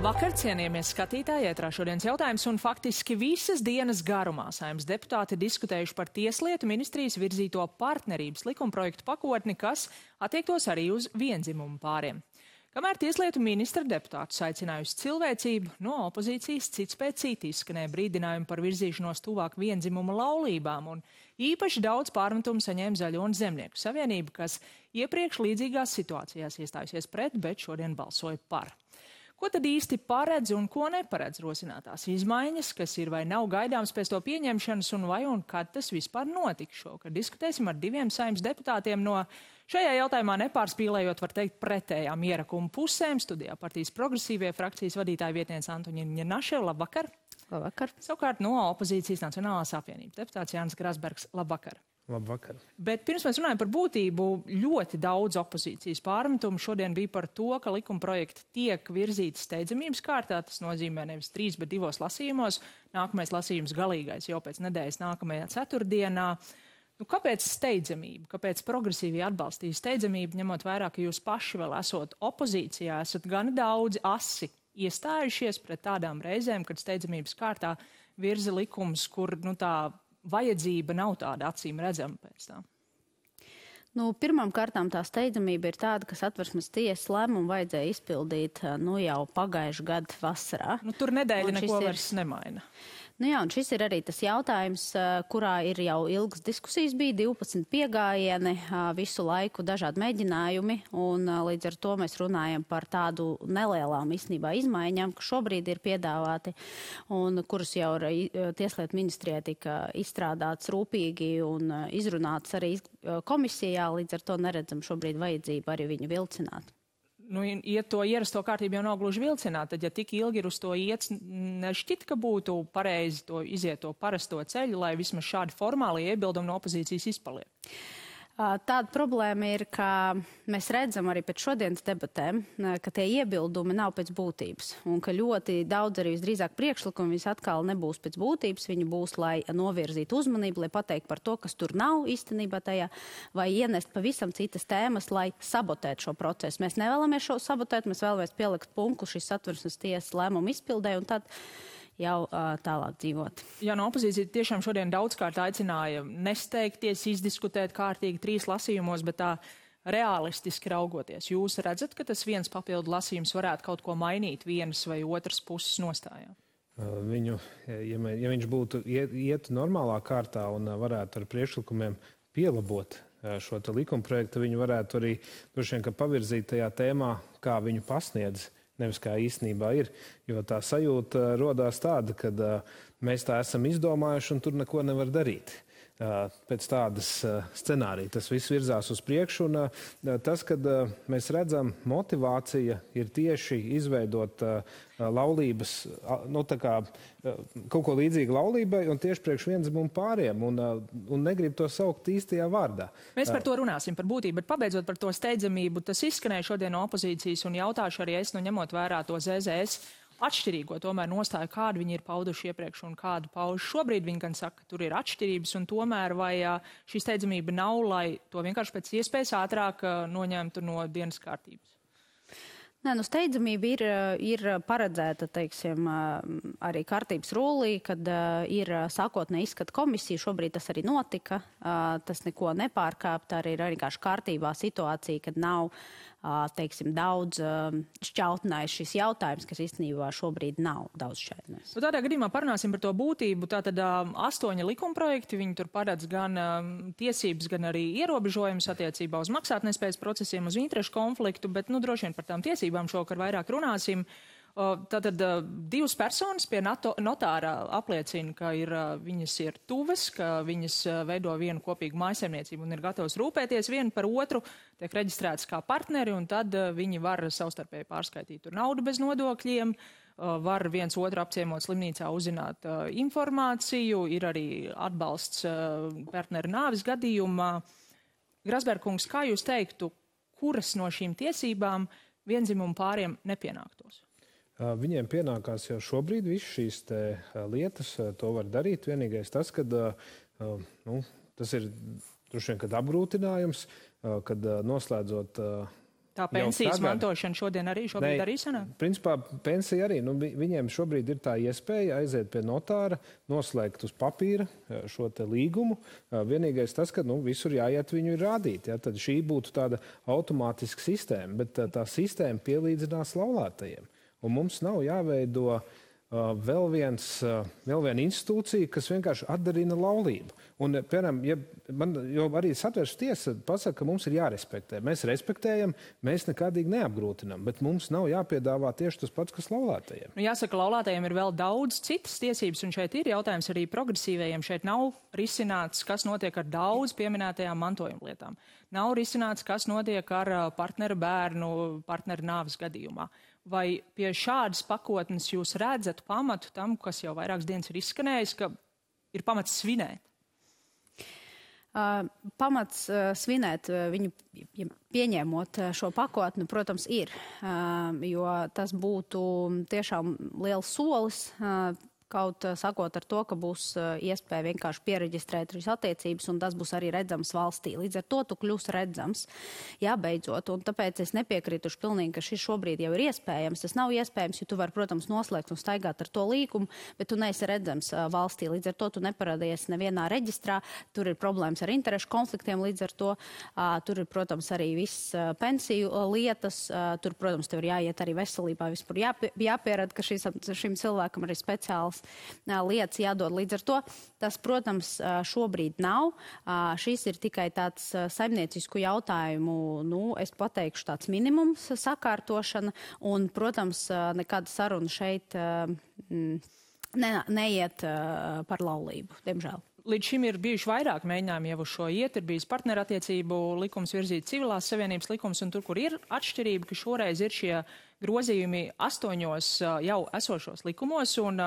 Labvakar, cienījamies skatītāji, ētrā šodienas jautājums, un faktiski visas dienas garumā saimnes deputāti diskutējuši par Tieslietu ministrijas virzīto partnerības likumprojektu pakotni, kas attiektos arī uz vienzimumu pāriem. Kamēr Tieslietu ministra deputātus aicinājusi cilvēcību, no opozīcijas cits pēc cita izskanēja brīdinājumi par virzīšanos tuvāk vienzimumu laulībām, un īpaši daudz pārmetumu saņēma Zaļo un Zemnieku savienība, kas iepriekš līdzīgās situācijās iestājusies pret, bet šodien balsoja par. Ko tad īsti paredz un ko neparedz rosinātās izmaiņas, kas ir vai nav gaidāms pēc to pieņemšanas, un vai un kad tas vispār notiks šovakar? Diskutēsim ar diviem saimnes deputātiem no šajā jautājumā nepārspīlējot, var teikt, pretējām ierakumu pusēm. Studijā partijas progresīvie frakcijas vadītāja vietniece Antoņina Naševa. Labvakar! Labvakar! Savukārt no opozīcijas Nacionālās apvienības deputāts Jānis Grasbergs. Labvakar! Labvakar. Bet pirms mēs runājam par būtību, ļoti daudz opozīcijas pārmetumu šodien bija par to, ka likuma projekti tiek virzīti steidzamības kārtā. Tas nozīmē nevis trīs, bet divos lasījumos. Nākamais lasījums galīgais jau pēc nedēļas nākamajā ceturtdienā. Nu, kāpēc steidzamība? Kāpēc progresīvi atbalstīja steidzamību, ņemot vērā, ka jūs paši vēl esat opozīcijā, esat gan daudzi asi iestājušies pret tādām reizēm, kad steidzamības kārtā virza likums, kur nu, tā vajadzība nav tāda acīm redzama pēc tam? Nu, Pirmām kārtām tā steidzamība ir tāda, ka satversmes tiesas lēmumu vajadzēja izpildīt nu, jau pagājušā gada vasarā. Nu, tur nedēļa neko ir... vairs nemaina. Nu jā, un šis ir arī tas jautājums, kurā ir jau ilgas diskusijas, bija 12 piegājieni, visu laiku dažādi mēģinājumi, un līdz ar to mēs runājam par tādu nelielām īstenībā izmaiņām, kas šobrīd ir piedāvāti, un kuras jau Tieslietu ministrijā tika izstrādāts rūpīgi un izrunāts arī komisijā, līdz ar to neredzam šobrīd vajadzību arī viņu vilcināt nu, iet to ierasto kārtību jau nav gluži vilcināt. Tad, ja tik ilgi ir uz to iet, nešķiet, ka būtu pareizi to iziet to parasto ceļu, lai vismaz šādi formāli iebildumi no opozīcijas izpaliek. Tāda problēma ir, ka mēs redzam arī pēc šodienas debatēm, ka tie iebildumi nav pēc būtības. Un ka ļoti daudz arī visdrīzāk priekšlikumi vis atkal nebūs pēc būtības. Viņi būs, lai novirzītu uzmanību, lai pateiktu par to, kas tur nav īstenībā tajā, vai ienest pavisam citas tēmas, lai sabotētu šo procesu. Mēs nevēlamies šo sabotēt, mēs vēlamies pielikt punktu šīs satversmes tiesas lēmumu izpildē. Tad jau uh, tālāk dzīvot. Jā, no opozīcija tiešām šodien daudzkārt aicināja nesteigties, izdiskutēt kārtīgi trīs lasījumos, bet tā realistiski raugoties, jūs redzat, ka tas viens papildu lasījums varētu kaut ko mainīt vienas vai otras puses nostājā? Viņu, ja, mē, ja viņš būtu iet, iet normālā kārtā un varētu ar priekšlikumiem pielabot šo likuma projektu, viņi varētu arī vien pavirzīt tajā tēmā, kā viņu pasniedz nevis kā īstenībā ir. Jo tā sajūta rodās tāda, ka mēs tā esam izdomājuši un tur neko nevar darīt. Pēc tādas scenārija tas viss virzās uz priekšu. Un tas, kad mēs redzam, motivācija ir tieši izveidot laulības, nu, kā, kaut ko līdzīgu laulībai un tieši priekš vienzimumu pāriem, un, un negrib to saukt īstajā vārdā. Mēs par to runāsim, par būtību, bet pabeidzot par to steidzamību, tas izskanēja šodien no opozīcijas un jautāšu arī es, nu, ņemot vērā to ZZS atšķirīgo tomēr nostāju, kādu viņi ir pauduši iepriekš un kādu pauž šobrīd. Viņi gan saka, ka tur ir atšķirības, un tomēr vai šī steidzamība nav, lai to vienkārši pēc iespējas ātrāk noņemtu no dienas kārtības. Nē, nu steidzamība ir, ir paredzēta, teiksim, arī kārtības rulī, kad ir sākotnēji izskata komisija. Šobrīd tas arī notika. Tas neko nepārkāpt. Arī ir vienkārši kārtībā situācija, kad nav teiksim, daudz šķautnējis šis jautājums, kas īstenībā šobrīd nav daudz šķautnējis. Nu, tādā gadījumā parunāsim par to būtību. Tātad astoņi likumprojekti, viņi tur paredz gan tiesības, gan arī ierobežojumus attiecībā uz maksātnespējas procesiem, uz interešu konfliktu, bet, nu, droši vien par tām tiesībām šovakar vairāk runāsim. Tātad divas personas pie NATO, notāra apliecina, ka ir, viņas ir tuvas, ka viņas veido vienu kopīgu mājasēmniecību un ir gatavas rūpēties vienu par otru, tiek reģistrētas kā partneri, un tad viņi var savstarpēji pārskaitīt tur naudu bez nodokļiem, var viens otru apciemot slimnīcā uzzināt informāciju, ir arī atbalsts partneru nāvis gadījumā. Grasberkungs, kā jūs teiktu, kuras no šīm tiesībām vienzimumu pāriem nepienāktos? Viņiem pienākās jau šobrīd visas šīs lietas, to var darīt. Vienīgais tas, ka nu, tas ir droši vien apgrūtinājums, kad noslēdzot Tā pensijas tagad, mantošana šodien arī šobrīd ne, arī sanāk? Principā pensija arī, nu, viņiem šobrīd ir tā iespēja aiziet pie notāra, noslēgt uz papīra šo līgumu. Vienīgais tas, ka, nu, visur jāiet viņu rādīt, ja, tad šī būtu tāda automātiska sistēma, bet tā sistēma pielīdzinās laulātajiem. Un mums nav jāveido uh, Uh, vēl, viens, uh, vēl viena institūcija, kas vienkārši atdarina laulību. Un, uh, piemēram, ja man arī satversmes tiesa pasaka, ka mums ir jārespektē. Mēs respektējam, mēs nekādīgi neapgrūtinām, bet mums nav jāpiedāvā tieši tas pats, kas laulātajiem. Nu, jāsaka, laulātajiem ir vēl daudz citas tiesības, un šeit ir jautājums arī progresīvajiem. Šeit nav risināts, kas notiek ar daudz pieminētajām mantojuma lietām. Nav risināts, kas notiek ar partneru bērnu, partneru nāves gadījumā. Vai pie šādas pakotnes jūs redzat pamatu tam, kas jau vairākas dienas ir izskanējis, ka ir pamats svinēt? Uh, pamats uh, svinēt uh, viņu pieņemot šo pakotni, protams, ir, jo tas būtu tiešām liels solis Kaut eh, sakot ar to, ka būs eh, iespēja vienkārši pieregistrēt šīs attiecības, un tas būs arī redzams valstī. Līdz ar to tu kļūsi redzams. Jā, beidzot, un tāpēc es nepiekrītu pilnīgi, ka šis šobrīd jau ir iespējams. Tas nav iespējams, jo tu vari, protams, noslēgt un staigāt ar to līkumu, bet tu neesi redzams uh, valstī. Līdz ar to tu neparādījies nevienā reģistrā. Tur ir problēmas ar interešu konfliktiem, līdz ar to tur ir, protams, arī viss pensiju lietas. Tur, protams, tev ir jāiet arī veselībā, vispār jāpie, jāpierada, ka šis, šim cilvēkam ir speciāls šīs lietas jādod. Līdz ar to tas, protams, šobrīd nav. Šis ir tikai tāds saimniecisku jautājumu, nu, es pateikšu, tāds minimums sakārtošana. Un, protams, nekāda saruna šeit ne, neiet par laulību, diemžēl. Līdz šim ir bijuši vairāk mēģinājumi jau uz šo iet, ir bijis partnerattiecību likums virzīt civilās savienības likums, un tur, kur ir atšķirība, ka šoreiz ir šie grozījumi astoņos jau esošos likumos, un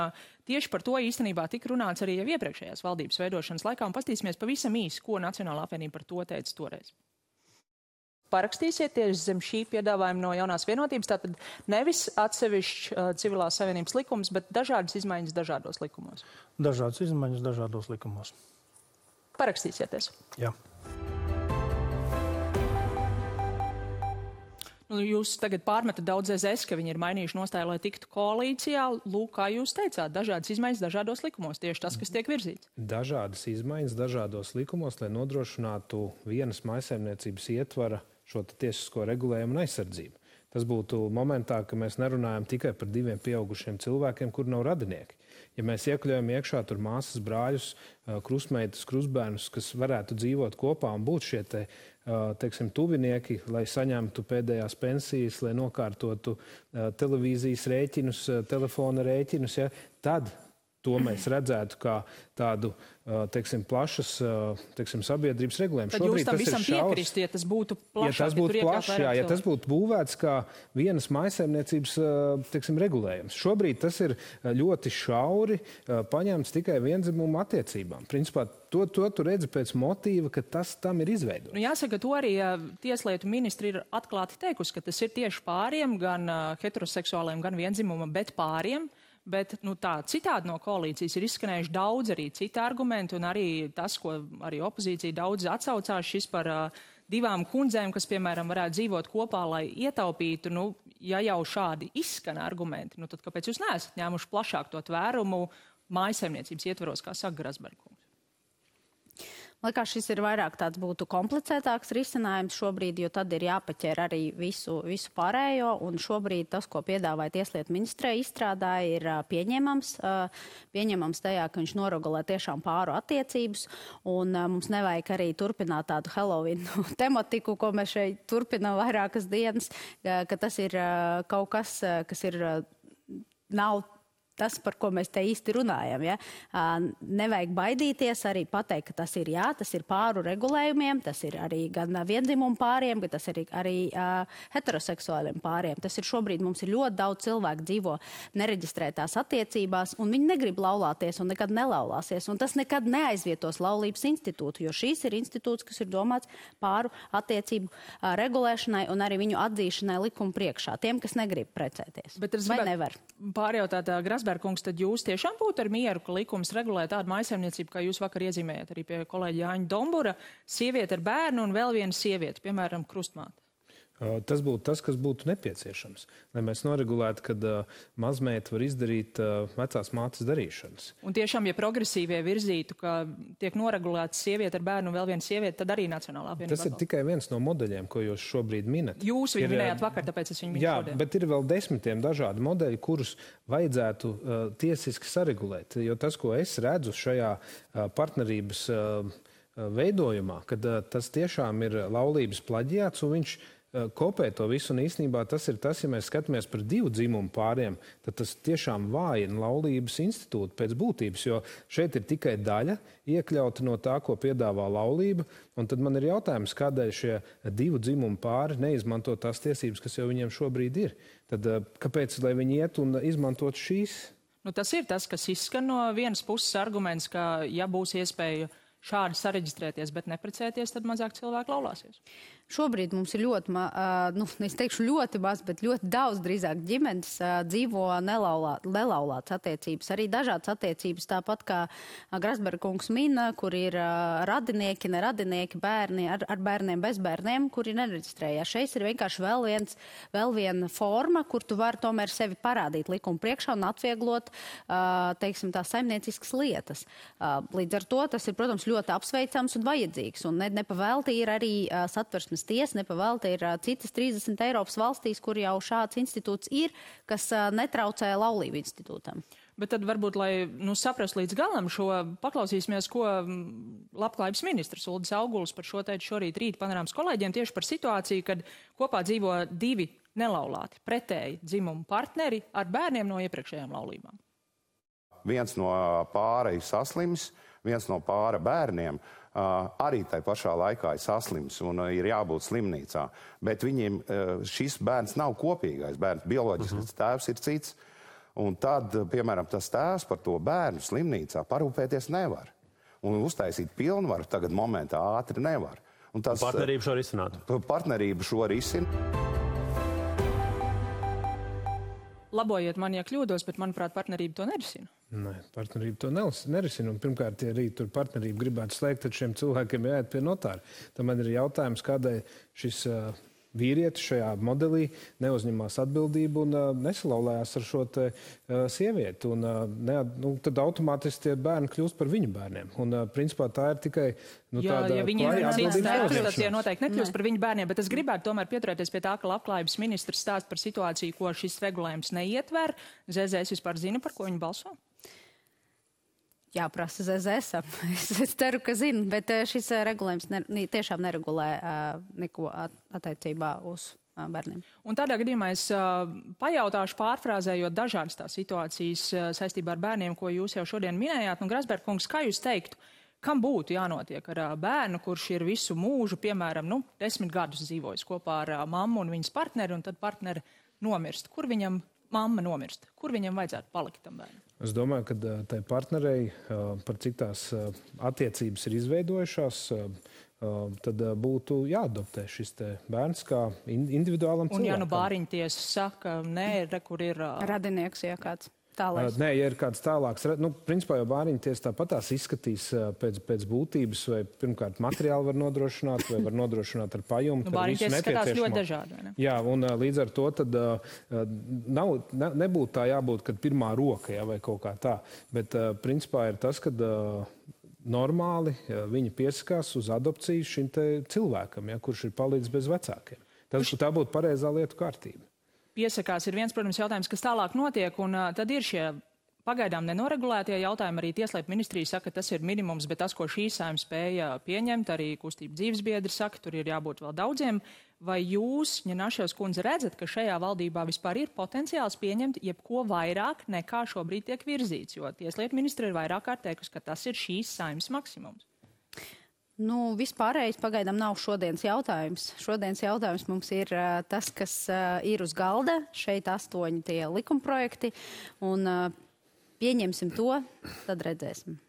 tieši par to īstenībā tika runāts arī jau iepriekšējās valdības veidošanas laikā, un pastīsimies pavisam īsi, ko Nacionāla apvienība par to teica toreiz parakstīsieties zem šī piedāvājuma no jaunās vienotības. Tātad nevis atsevišķi uh, civilās savienības likums, bet dažādas izmaiņas dažādos likumos. Dažādas izmaiņas dažādos likumos. Parakstīsieties. Jā. Nu, jūs tagad pārmetat daudz ZS, ka viņi ir mainījuši nostāju, lai tiktu koalīcijā. Lūk, kā jūs teicāt, dažādas izmaiņas dažādos likumos. Tieši tas, kas tiek virzīts. Dažādas izmaiņas dažādos likumos, lai nodrošinātu vienas maisaimniecības ietvara šo tiesisko regulējumu un aizsardzību. Tas būtu momentā, kad mēs nerunājam tikai par diviem pieaugušiem cilvēkiem, kur nav radinieki. Ja mēs iekļaujam iekšā tur māsas, brāļus, krustmeitas, krustbērnus, kas varētu dzīvot kopā un būt šie te, teiksim, tuvinieki, lai saņemtu pēdējās pensijas, lai nokārtotu televīzijas rēķinus, telefona rēķinus, ja, tad to mēs redzētu kā tādu teiksim, plašas teiksim, sabiedrības regulējumu. Tad Šobrīd jūs tam visam piekrist, ja tas būtu plašāk, ja tas būtu ja plašs, jā, ja tas būtu būvēts kā vienas maisaimniecības teiksim, regulējums. Šobrīd tas ir ļoti šauri paņemts tikai vienzimuma attiecībām. Principā to, to tu redzi pēc motīva, ka tas tam ir izveidots. Nu, jāsaka, to arī tieslietu ministri ir atklāti teikusi, ka tas ir tieši pāriem, gan heteroseksuāliem, gan vienzimuma, bet pāriem. Uh, Bet nu, tā citādi no koalīcijas ir izskanējuši daudz arī citi argumenti, un arī tas, ko arī opozīcija daudz atsaucās, šis par uh, divām kundzēm, kas, piemēram, varētu dzīvot kopā, lai ietaupītu. Nu, ja jau šādi izskan argumenti, nu, tad kāpēc jūs neesat ņēmuši plašāk to tvērumu mājasemniecības ietvaros, kā saka Grasbergs? Liekas, šis ir vairāk tāds būtu komplicētāks risinājums šobrīd, jo tad ir jāpaķer arī visu, visu pārējo. Un šobrīd tas, ko piedāvāja Tieslietu ministrē izstrādā, ir pieņemams. Pieņemams tajā, ka viņš noregulē tiešām pāru attiecības. Un mums nevajag arī turpināt tādu Halloween tematiku, ko mēs šeit turpinām vairākas dienas, ka tas ir kaut kas, kas ir nav tas, par ko mēs te īsti runājam. Ja? Nevajag baidīties arī pateikt, ka tas ir jā, tas ir pāru regulējumiem, tas ir arī gan vienzimumu pāriem, bet tas ir arī uh, heteroseksuāliem pāriem. Tas ir šobrīd mums ir ļoti daudz cilvēku dzīvo nereģistrētās attiecībās, un viņi negrib laulāties un nekad nelaulāsies. Un tas nekad neaizvietos laulības institūtu, jo šīs ir institūts, kas ir domāts pāru attiecību uh, regulēšanai un arī viņu atzīšanai likuma priekšā tiem, kas negrib precēties. Bet Vai nevar? Pārjautāt, uh, Krasbergs, tad jūs tiešām būtu ar mieru, ka likums regulē tādu maisaimniecību, kā jūs vakar iezīmējat arī pie kolēģa Jāņa Dombura, sieviete ar bērnu un vēl viena sieviete, piemēram, krustmāte? Tas būtu tas, kas būtu nepieciešams, lai mēs noregulētu, kad uh, mazmeita var izdarīt uh, vecās mātes darīšanas. Un tiešām, ja progresīvie virzītu, ka tiek noregulēta sieviete ar bērnu un vēl viena sieviete, tad arī Nacionālā apvienība. Tas ir tikai viens no modeļiem, ko jūs šobrīd minat. Jūs viņu ir, minējāt vakar, tāpēc es viņu minēju. Jā, šodien. bet ir vēl desmitiem dažādi modeļi, kurus vajadzētu uh, tiesiski saregulēt. Jo tas, ko es redzu šajā uh, partnerības uh, veidojumā, kad uh, tas tiešām ir laulības plaģiāts un viņš Eh, kopē to visu. Un īstenībā tas ir tas, ja mēs skatāmies par divu dzimumu pāriem, tad tas tiešām vājina laulības institūtu pēc būtības, jo šeit ir tikai daļa iekļauta no tā, ko piedāvā laulība. Un tad man ir jautājums, kādēļ šie divu dzimumu pāri neizmanto tās tiesības, kas jau viņiem šobrīd ir. Tad eh, kāpēc viņi iet un izmantot šīs? Nu, tas ir tas, kas izskan no vienas puses arguments, ka ja būs iespēja šādi sareģistrēties, bet neprecēties, tad mazāk cilvēku laulāsies. Šobrīd mums ir ļoti, nu, es teikšu ļoti maz, bet ļoti daudz drīzāk ģimenes dzīvo nelaulā, nelaulāts attiecības. Arī dažādas attiecības, tāpat kā Grasberga mina, kur ir radinieki, neradinieki, bērni ar, ar bērniem, bez bērniem, kuri nereģistrējās. Šeit ir vienkārši vēl, viens, vēl viena forma, kur tu vari tomēr sevi parādīt likuma priekšā un atvieglot, teiksim, tās saimnieciskas lietas. Līdz ar to tas ir, protams, ļoti apsveicams un vajadzīgs. Un ne, nepavēlti ir arī uh, satversmes tiesa nepavēlta ir uh, citas 30 Eiropas valstīs, kur jau šāds institūts ir, kas uh, netraucē laulību institūtam. Bet tad varbūt, lai nu, saprastu līdz galam šo, paklausīsimies, ko labklājības ministrs Uldis Auguls par šo teica šorīt rīt panorāmas kolēģiem tieši par situāciju, kad kopā dzīvo divi nelaulāti, pretēji dzimumu partneri ar bērniem no iepriekšējām laulībām. Viens no pāri saslims, viens no pāra bērniem arī tai pašā laikā ir saslims un ir jābūt slimnīcā. Bet viņiem šis bērns nav kopīgais bērns, bioloģisks uh mhm. -huh. tēvs ir cits. Un tad, piemēram, tas tēvs par to bērnu slimnīcā parūpēties nevar. Un uztaisīt pilnvaru tagad momentā ātri nevar. Un tas, partnerība šo risināt. Partnerība šo risināt. Labojiet man, ja kļūdos, bet manuprāt, partnerība to nerisina. Nē, partnerība to nerisina. Pirmkārt, ja arī tur partnerību gribētu slēgt, tad šiem cilvēkiem jāiet pie notāra. Tad man ir jautājums, kādēļ šis uh, vīrietis šajā modelī neuzņemās atbildību un uh, nesalauzās ar šo te, uh, sievieti. Un, uh, ne, nu, tad automātiski tie bērni kļūst par viņu bērniem. Un, uh, principā tā ir tikai. Nu, Jā, ja viņiem ir cits tēvs, tad tie noteikti nekļūst ne. par viņu bērniem. Bet es gribētu tomēr pieturēties pie tā, ka labklājības ministrs stāst par situāciju, ko šis regulējums neietver. ZZS vispār zina, par ko viņi balso? Jāprasa ZZS. Es, es ceru, ka zinu, bet eh, šis eh, regulējums ne, tiešām neregulē uh, neko attiecībā uz bērniem. Un tādā gadījumā es uh, pajautāšu, pārfrāzējot dažādas tās situācijas uh, saistībā ar bērniem, ko jūs jau šodien minējāt. Un, Grasberg kungs, kā jūs teiktu, kam būtu jānotiek ar uh, bērnu, kurš ir visu mūžu, piemēram, nu, desmit gadus dzīvojis kopā ar uh, mammu un viņas partneri, un tad partneri nomirst? Kur viņam mamma nomirst? Kur viņam vajadzētu palikt tam bērnam? Es domāju, ka tai partnerei, par cik tās attiecības ir izveidojušās, tad būtu jāadoptē šis bērns kā individuālam cilvēkam. Un ja nu bāriņtiesa saka, nē, re, kur ir... Radinieks, ja kāds. Tālais. Nē, ja ir kāds tālāks, nu, principā jau bāriņu tiesa tāpat tās izskatīs pēc, pēc būtības, vai pirmkārt materiāli var nodrošināt, vai var nodrošināt ar pajumu. Nu, bāriņu tiesa skatās ļoti dažādi. Jā, un līdz ar to tad nav, ne, nebūtu tā jābūt, kad pirmā roka, jā, vai kaut kā tā, bet principā ir tas, kad normāli viņi piesakās uz adopciju šim cilvēkam, ja, kurš ir palicis bez vecākiem. Tas, tā būtu pareizā lietu kārtība piesakās, ir viens, protams, jautājums, kas tālāk notiek, un tad ir šie pagaidām nenoregulētie jautājumi. Arī Tieslietu ministrija saka, ka tas ir minimums, bet tas, ko šī saima spēja pieņemt, arī kustība dzīvesbiedri saka, tur ir jābūt vēl daudziem. Vai jūs, Ņenašos kundze, redzat, ka šajā valdībā vispār ir potenciāls pieņemt jebko vairāk nekā šobrīd tiek virzīts? Jo Tieslietu ministra ir vairāk kārt teikusi, ka tas ir šīs saimas maksimums. Nu, vispārējais pagaidām nav šodienas jautājums. Šodienas jautājums mums ir uh, tas, kas uh, ir uz galda. Šeit astoņi tie likumprojekti, un uh, pieņemsim to, tad redzēsim.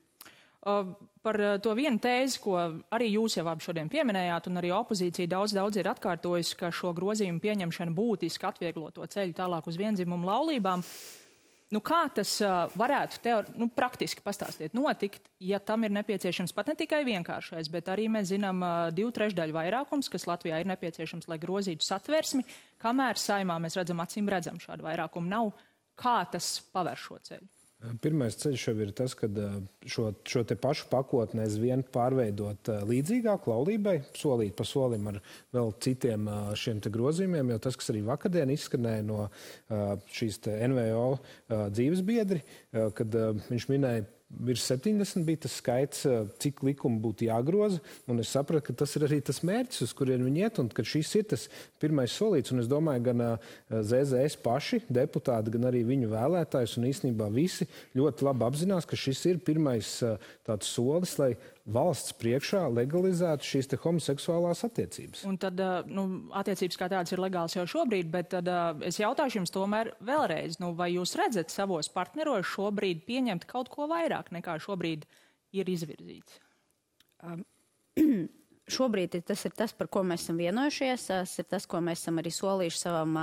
Uh, par to vienu tēzi, ko arī jūs jau abi šodien pieminējāt, un arī opozīcija daudz, daudz ir atkārtojusi, ka šo grozījumu pieņemšana būtiski atvieglo to ceļu tālāk uz vienzimumu laulībām. Nu, kā tas uh, varētu teor, nu, praktiski pastāstīt, notikt, ja tam ir nepieciešams pat ne tikai vienkāršais, bet arī mēs zinām uh, divu trešdaļu vairākums, kas Latvijā ir nepieciešams, lai grozītu satversmi, kamēr saimā mēs redzam, acīm redzam, šādu vairākumu nav. Kā tas paver šo ceļu? Pirmais ceļš jau ir tas, ka šo, šo pašu pakotni aizvien pārveidot līdzīgāk laulībai, solīt pa solim ar vēl citiem šiem grozījumiem, jo tas, kas arī vakardien izskanēja no šīs NVO dzīves biedri, kad viņš minēja virs 70 bija tas skaits, eh, cik likumu būtu jāgroza. Es sapratu, ka tas ir arī tas mērķis, uz kurien viņi iet, un ka šis ir tas pirmais solīts. Un es domāju, gan eh, ZZS paši, deputāti, gan arī viņu vēlētājs, un īstenībā visi ļoti labi apzinās, ka šis ir pirmais uh, tāds solis, lai valsts priekšā legalizētu šīs homoseksuālās attiecības. Un tad, nu, attiecības kā tādas ir legālas jau šobrīd, bet tad es jautāšu jums tomēr vēlreiz, nu, vai jūs redzat savos partneros šobrīd pieņemt kaut ko vairāk nekā šobrīd ir izvirzīts? Um. šobrīd tas ir tas, par ko mēs esam vienojušies. Tas ir tas, ko mēs esam arī solījuši savam,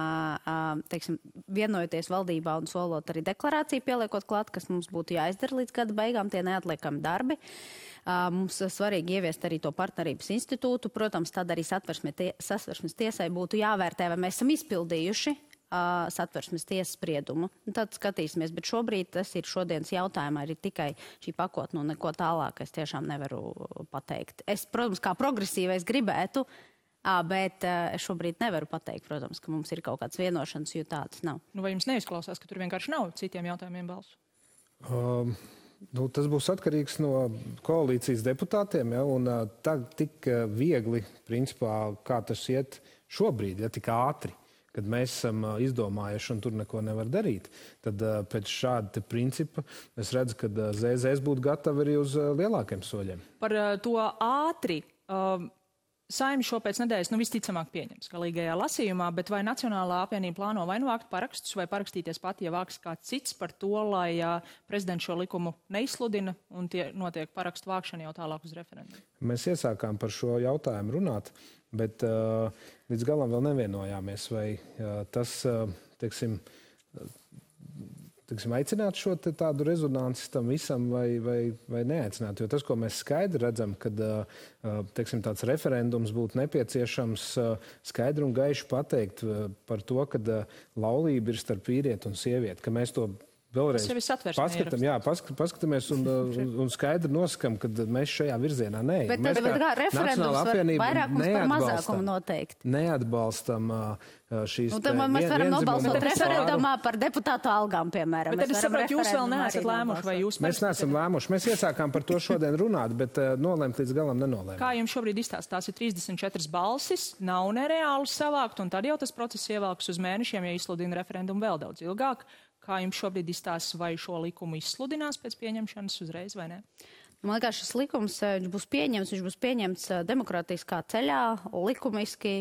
teiksim, vienojoties valdībā un solot arī deklarāciju pieliekot klāt, kas mums būtu jāizdara līdz gada beigām, tie neatliekami darbi. Mums svarīgi ieviest arī to partnerības institūtu. Protams, tad arī satversmes tiesai būtu jāvērtē, vai mēs esam izpildījuši uh, satversmes tiesas spriedumu. Un tad skatīsimies, bet šobrīd tas ir šodienas jautājumā arī tikai šī pakotne un neko tālāk es tiešām nevaru pateikt. Es, protams, kā progresīvais gribētu, uh, bet uh, es šobrīd nevaru pateikt, protams, ka mums ir kaut kāds vienošanas, jo tādas nav. Nu, vai jums neizklausās, ka tur vienkārši nav citiem jautājumiem balsu? Um. Nu, tas būs atkarīgs no koalīcijas deputātiem. Ja, un, tā, tik viegli, principā, kā tas iet šobrīd, ja tik ātri, kad mēs esam izdomājuši un tur neko nevar darīt, tad pēc šāda principa es redzu, ka ZZS būtu gatava arī uz lielākiem soļiem. Par to ātri. Uh, Saimnieks šo pēc nedēļas nu, visticamāk pieņems galīgajā lasījumā, bet vai Nacionālā apvienība plāno vai nu vākt parakstus, vai parakstīties pati, ja vāks kāds cits par to, lai uh, prezidents šo likumu neizsludina un tie notiek parakstu vākšana jau tālāk uz referendumu? Mēs iesākām par šo jautājumu runāt, bet uh, līdz galam vēl nevienojāmies, vai uh, tas, uh, teiksim, teiksim, aicināt šo te tādu rezonanci tam visam vai, vai, vai neaicināt. Jo tas, ko mēs skaidri redzam, kad teiksim, tāds referendums būtu nepieciešams skaidri un gaiši pateikt par to, ka laulība ir starp vīrieti un sievieti, ka mēs to Vēlreiz paskatām, jā, pask, paskatāmies un, un, un skaidri nosakām, ka mēs šajā virzienā neejam. Bet, mēs bet, kā referendums var vairākums par mazākumu noteikti. Neatbalstam šīs. Nu, tad mēs varam nobalsot referendumā par deputātu algām, piemēram. Bet es saprotu, jūs vēl neesat lēmuši, vai jūs. Mēs neesam lēmuši. Mēs iesākām par to šodien runāt, bet nolēmt līdz galam nenolēmt. Kā jums šobrīd izstāsta? Tās ir 34 balsis, nav nereāli savākt, un tad jau tas process ievelks uz mēnešiem, ja izsludina referendumu vēl daudz ilgāk. Kā jums šobrīd izstāsta, vai šo likumu izsludinās pēc pieņemšanas uzreiz vai ne? Man liekas, šis likums eh, būs pieņemts, viņš būs pieņemts eh, demokrātiskā ceļā, likumiski,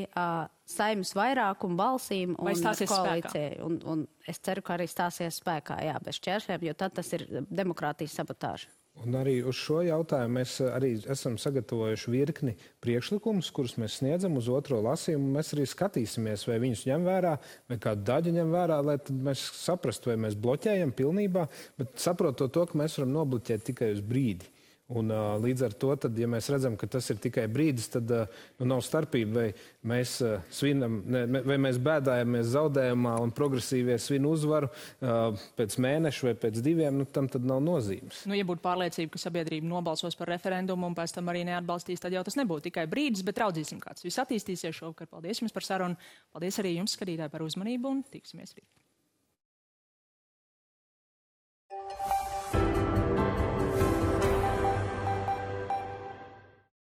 saimnes vairākumu balsīm un koalīcijai. Un, un es ceru, ka arī stāsies spēkā, jā, bez šķēršļiem, jo tad tas ir demokrātijas sabotāža. Un arī uz šo jautājumu mēs arī esam sagatavojuši virkni priekšlikumus, kurus mēs sniedzam uz otro lasījumu. Mēs arī skatīsimies, vai viņus ņem vērā, vai kādu daļu ņem vērā, lai mēs saprastu, vai mēs bloķējam pilnībā, bet saprotot to, ka mēs varam nobloķēt tikai uz brīdi. Un, uh, līdz ar to, tad, ja mēs redzam, ka tas ir tikai brīdis, tad uh, nu, nav starpība, vai mēs uh, svinam, ne, vai mēs bēdājamies zaudējumā un progresīvie svin uzvaru uh, pēc mēneša vai pēc diviem, nu, tam tad nav nozīmes. Nu, ja būtu pārliecība, ka sabiedrība nobalsos par referendumu un pēc tam arī neatbalstīs, tad jau tas nebūtu tikai brīdis, bet raudzīsim, kāds viss attīstīsies šovakar. Paldies jums par sarunu. Paldies arī jums, skatītāji, par uzmanību un tiksimies rīt.